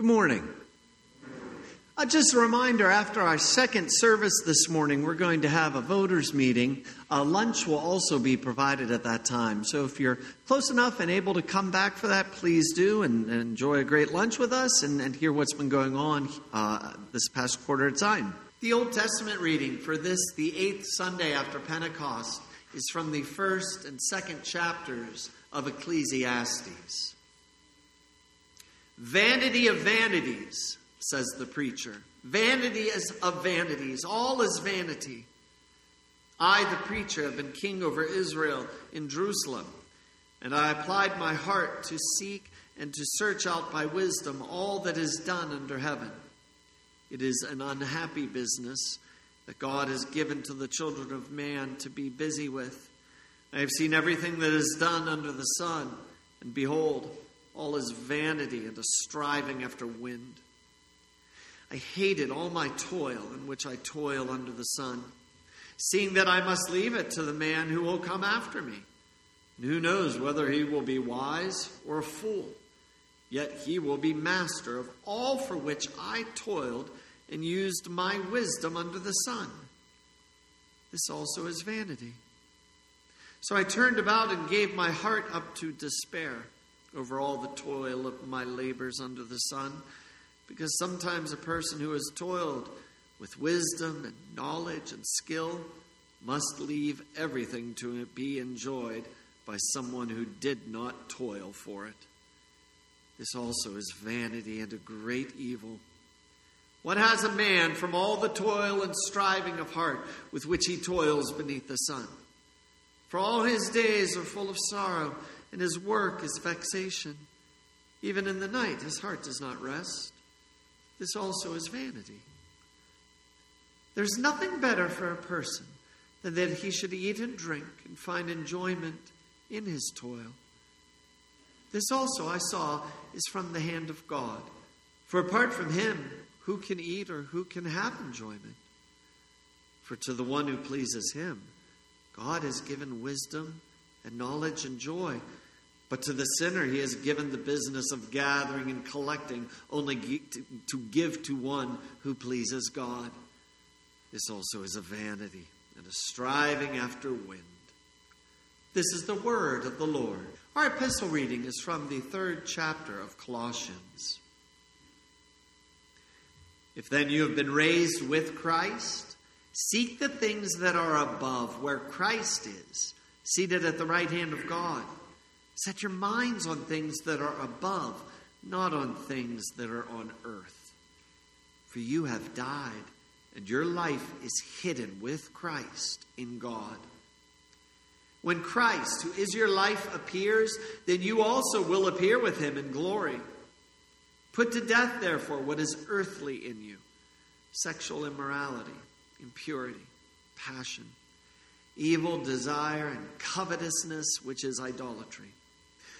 Good morning. Uh, just a reminder after our second service this morning, we're going to have a voters' meeting. Uh, lunch will also be provided at that time. So if you're close enough and able to come back for that, please do and, and enjoy a great lunch with us and, and hear what's been going on uh, this past quarter of time. The Old Testament reading for this, the eighth Sunday after Pentecost, is from the first and second chapters of Ecclesiastes. Vanity of vanities, says the preacher. Vanity is of vanities. All is vanity. I, the preacher, have been king over Israel in Jerusalem, and I applied my heart to seek and to search out by wisdom all that is done under heaven. It is an unhappy business that God has given to the children of man to be busy with. I have seen everything that is done under the sun, and behold, all is vanity and a striving after wind. I hated all my toil in which I toil under the sun, seeing that I must leave it to the man who will come after me. And who knows whether he will be wise or a fool? Yet he will be master of all for which I toiled and used my wisdom under the sun. This also is vanity. So I turned about and gave my heart up to despair over all the toil of my labors under the sun, because sometimes a person who has toiled with wisdom and knowledge and skill must leave everything to be enjoyed by someone who did not toil for it. This also is vanity and a great evil. What has a man from all the toil and striving of heart with which he toils beneath the sun? For all his days are full of sorrow and his work is vexation. Even in the night, his heart does not rest. This also is vanity. There's nothing better for a person than that he should eat and drink and find enjoyment in his toil. This also I saw is from the hand of God. For apart from him, who can eat or who can have enjoyment? For to the one who pleases him, God has given wisdom and knowledge and joy. But to the sinner, he has given the business of gathering and collecting only to give to one who pleases God. This also is a vanity and a striving after wind. This is the word of the Lord. Our epistle reading is from the third chapter of Colossians. If then you have been raised with Christ, seek the things that are above, where Christ is, seated at the right hand of God. Set your minds on things that are above, not on things that are on earth. For you have died, and your life is hidden with Christ in God. When Christ, who is your life, appears, then you also will appear with him in glory. Put to death, therefore, what is earthly in you sexual immorality, impurity, passion, evil desire, and covetousness, which is idolatry.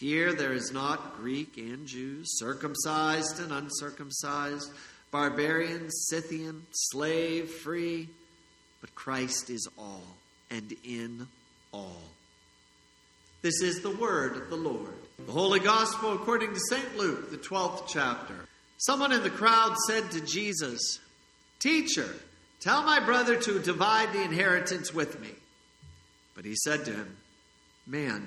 Here there is not Greek and Jew, circumcised and uncircumcised, barbarian, Scythian, slave, free, but Christ is all and in all. This is the word of the Lord. The Holy Gospel according to St. Luke, the 12th chapter. Someone in the crowd said to Jesus, Teacher, tell my brother to divide the inheritance with me. But he said to him, Man,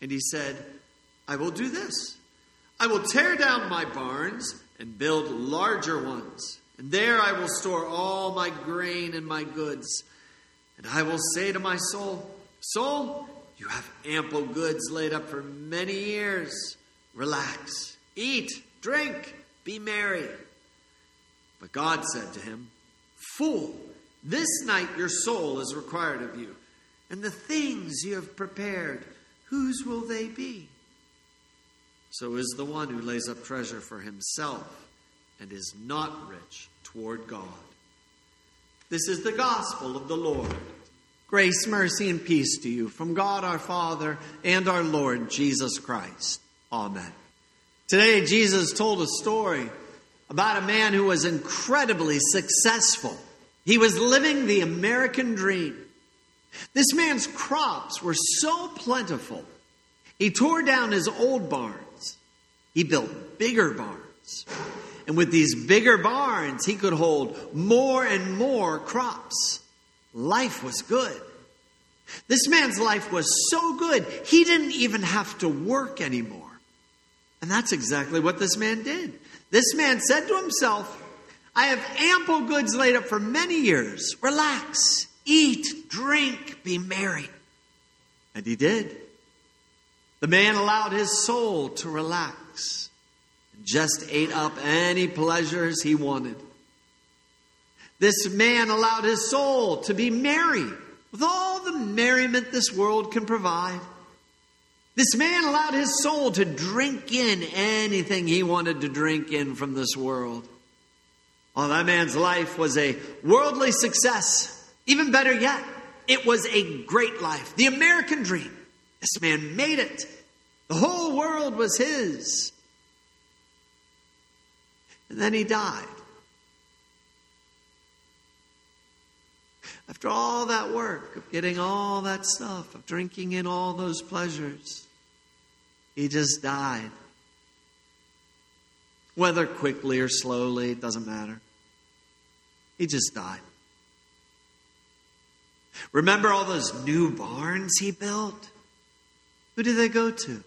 And he said, I will do this. I will tear down my barns and build larger ones. And there I will store all my grain and my goods. And I will say to my soul, Soul, you have ample goods laid up for many years. Relax, eat, drink, be merry. But God said to him, Fool, this night your soul is required of you, and the things you have prepared, whose will they be? So is the one who lays up treasure for himself and is not rich toward God. This is the gospel of the Lord. Grace, mercy, and peace to you from God our Father and our Lord Jesus Christ. Amen. Today, Jesus told a story about a man who was incredibly successful. He was living the American dream. This man's crops were so plentiful, he tore down his old barns. He built bigger barns. And with these bigger barns, he could hold more and more crops. Life was good. This man's life was so good, he didn't even have to work anymore. And that's exactly what this man did. This man said to himself, I have ample goods laid up for many years. Relax, eat, drink, be merry. And he did. The man allowed his soul to relax and just ate up any pleasures he wanted. This man allowed his soul to be merry with all the merriment this world can provide. This man allowed his soul to drink in anything he wanted to drink in from this world. Well, that man's life was a worldly success. Even better yet, it was a great life. The American dream. This man made it. The whole world was his. And then he died. After all that work of getting all that stuff, of drinking in all those pleasures, he just died. Whether quickly or slowly, it doesn't matter. He just died. Remember all those new barns he built? Who did they go to?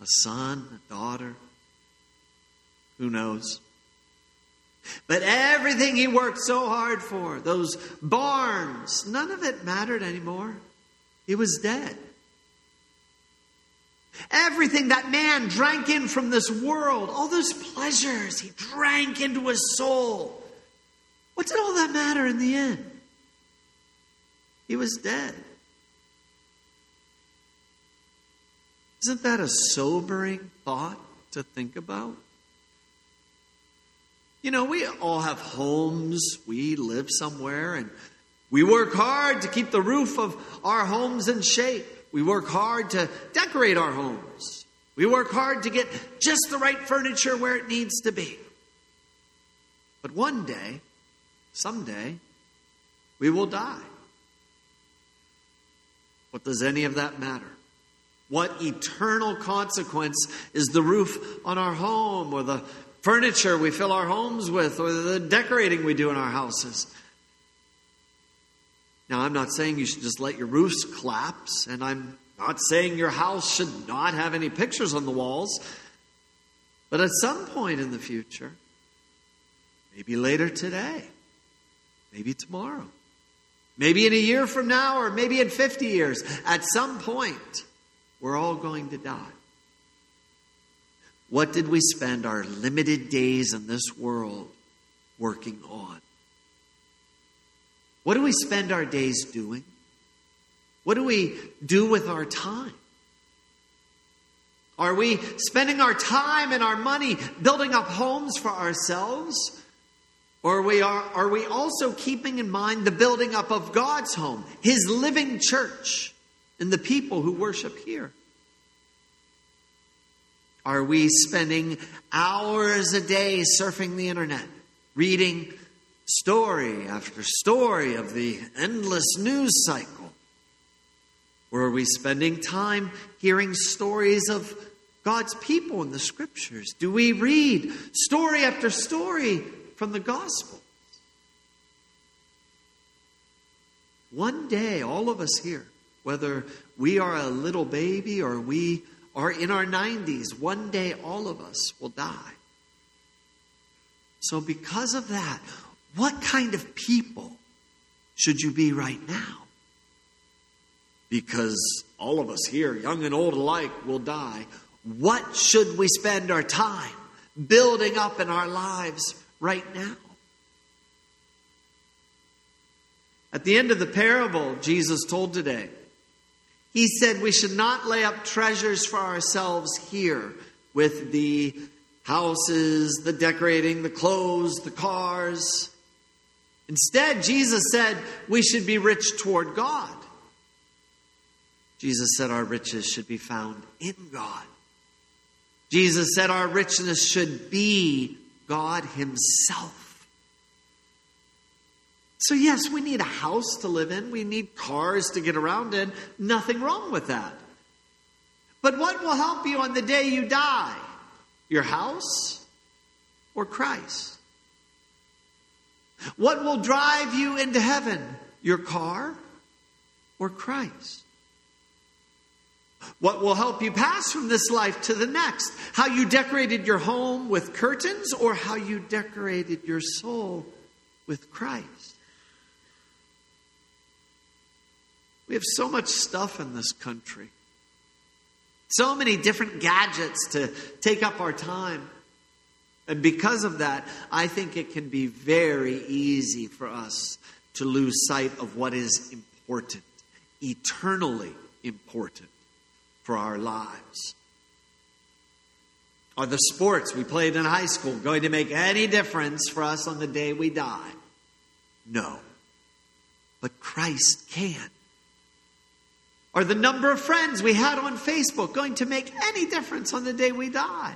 A son, a daughter? Who knows? But everything he worked so hard for, those barns, none of it mattered anymore. He was dead. Everything that man drank in from this world, all those pleasures he drank into his soul. What did all that matter in the end? He was dead. Isn't that a sobering thought to think about? You know, we all have homes, we live somewhere, and we work hard to keep the roof of our homes in shape. We work hard to decorate our homes. We work hard to get just the right furniture where it needs to be. But one day, someday, we will die. What does any of that matter? What eternal consequence is the roof on our home or the furniture we fill our homes with or the decorating we do in our houses? Now, I'm not saying you should just let your roofs collapse, and I'm not saying your house should not have any pictures on the walls. But at some point in the future, maybe later today, maybe tomorrow, maybe in a year from now, or maybe in 50 years, at some point, we're all going to die. What did we spend our limited days in this world working on? What do we spend our days doing? What do we do with our time? Are we spending our time and our money building up homes for ourselves? Or are we, are, are we also keeping in mind the building up of God's home, His living church, and the people who worship here? Are we spending hours a day surfing the internet, reading story after story of the endless news cycle? Or are we spending time hearing stories of God's people in the scriptures? Do we read story after story from the gospel? One day, all of us here, whether we are a little baby or we are in our 90s, one day all of us will die. So, because of that, what kind of people should you be right now? Because all of us here, young and old alike, will die. What should we spend our time building up in our lives right now? At the end of the parable Jesus told today, he said we should not lay up treasures for ourselves here with the houses, the decorating, the clothes, the cars. Instead, Jesus said we should be rich toward God. Jesus said our riches should be found in God. Jesus said our richness should be God Himself. So, yes, we need a house to live in, we need cars to get around in. Nothing wrong with that. But what will help you on the day you die? Your house or Christ? What will drive you into heaven? Your car or Christ? What will help you pass from this life to the next? How you decorated your home with curtains or how you decorated your soul with Christ? We have so much stuff in this country, so many different gadgets to take up our time. And because of that, I think it can be very easy for us to lose sight of what is important, eternally important for our lives. Are the sports we played in high school going to make any difference for us on the day we die? No. But Christ can. Are the number of friends we had on Facebook going to make any difference on the day we die?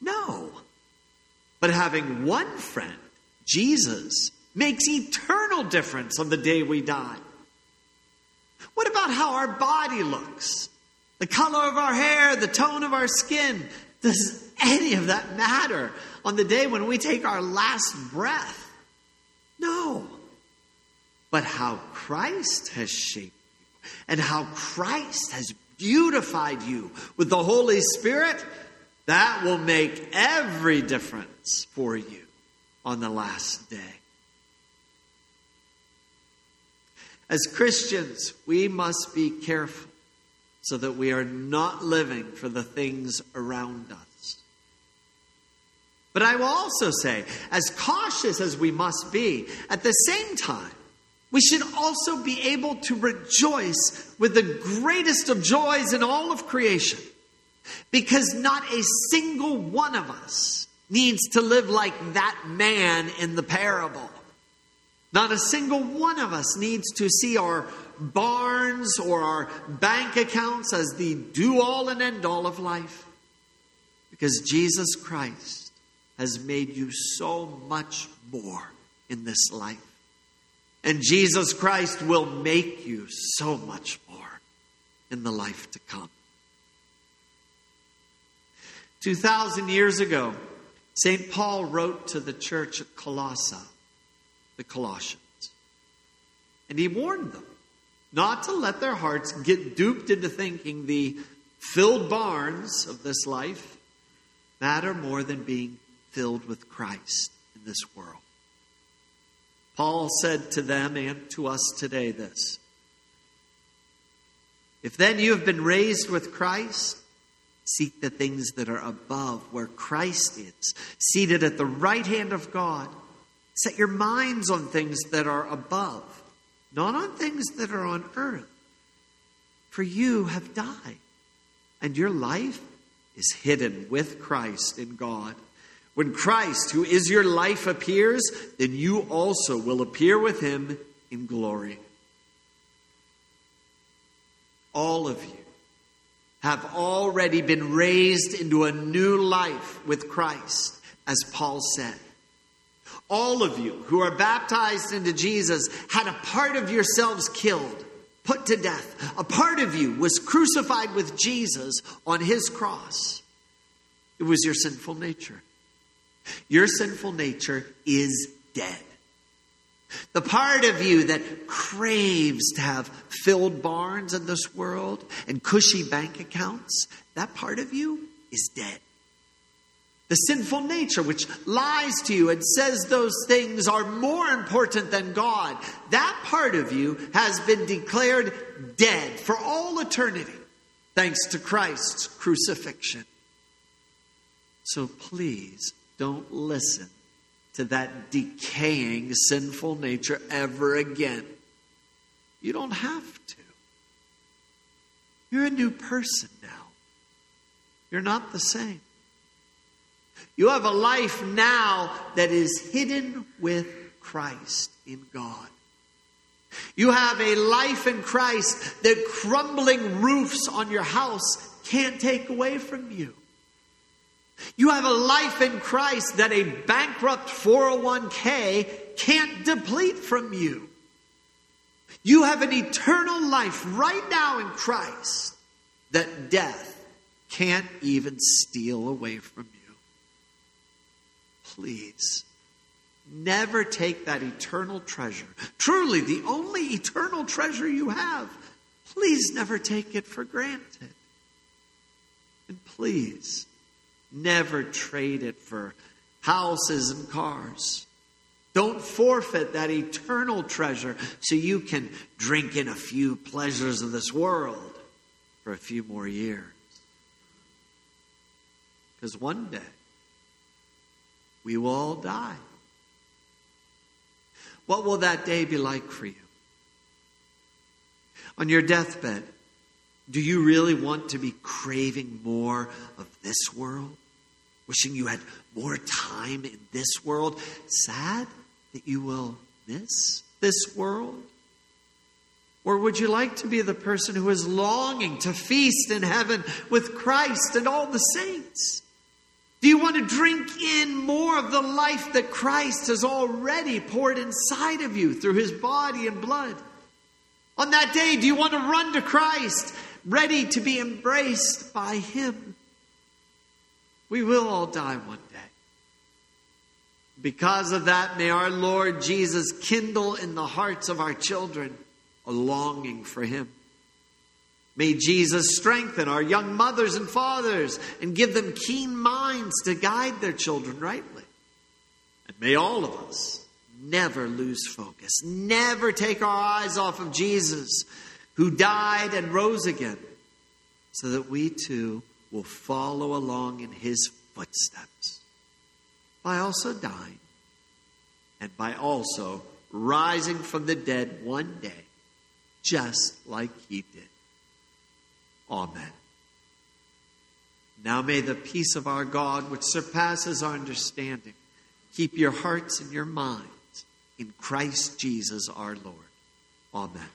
No. But having one friend, Jesus, makes eternal difference on the day we die. What about how our body looks? The color of our hair, the tone of our skin. Does any of that matter on the day when we take our last breath? No. But how Christ has shaped you and how Christ has beautified you with the Holy Spirit, that will make every difference for you on the last day. As Christians, we must be careful so that we are not living for the things around us. But I will also say, as cautious as we must be, at the same time, we should also be able to rejoice with the greatest of joys in all of creation. Because not a single one of us needs to live like that man in the parable. Not a single one of us needs to see our barns or our bank accounts as the do all and end all of life. Because Jesus Christ has made you so much more in this life. And Jesus Christ will make you so much more in the life to come. 2,000 years ago, St. Paul wrote to the church at Colossae, the Colossians, and he warned them not to let their hearts get duped into thinking the filled barns of this life matter more than being filled with Christ in this world. Paul said to them and to us today this If then you have been raised with Christ, seek the things that are above, where Christ is, seated at the right hand of God. Set your minds on things that are above, not on things that are on earth. For you have died, and your life is hidden with Christ in God. When Christ, who is your life, appears, then you also will appear with him in glory. All of you have already been raised into a new life with Christ, as Paul said. All of you who are baptized into Jesus had a part of yourselves killed, put to death. A part of you was crucified with Jesus on his cross. It was your sinful nature. Your sinful nature is dead. The part of you that craves to have filled barns in this world and cushy bank accounts, that part of you is dead. The sinful nature, which lies to you and says those things are more important than God, that part of you has been declared dead for all eternity, thanks to Christ's crucifixion. So please don't listen to that decaying sinful nature ever again. You don't have to. You're a new person now. You're not the same. You have a life now that is hidden with Christ in God. You have a life in Christ that crumbling roofs on your house can't take away from you. You have a life in Christ that a bankrupt 401k can't deplete from you. You have an eternal life right now in Christ that death can't even steal away from you. Please, never take that eternal treasure, truly the only eternal treasure you have. Please never take it for granted. And please, never trade it for houses and cars. Don't forfeit that eternal treasure so you can drink in a few pleasures of this world for a few more years. Because one day we will all die. What will that day be like for you? On your deathbed, do you really want to be craving more of this world? Wishing you had more time in this world? Sad that you will miss this world? Or would you like to be the person who is longing to feast in heaven with Christ and all the saints? Do you want to drink in more of the life that Christ has already poured inside of you through his body and blood? On that day, do you want to run to Christ, ready to be embraced by him? We will all die one day. Because of that, may our Lord Jesus kindle in the hearts of our children a longing for him. May Jesus strengthen our young mothers and fathers and give them keen minds to guide their children rightly. And may all of us never lose focus, never take our eyes off of Jesus, who died and rose again, so that we too will follow along in his footsteps by also dying and by also rising from the dead one day, just like he did. Amen. Now may the peace of our God, which surpasses our understanding, keep your hearts and your minds in Christ Jesus our Lord. Amen.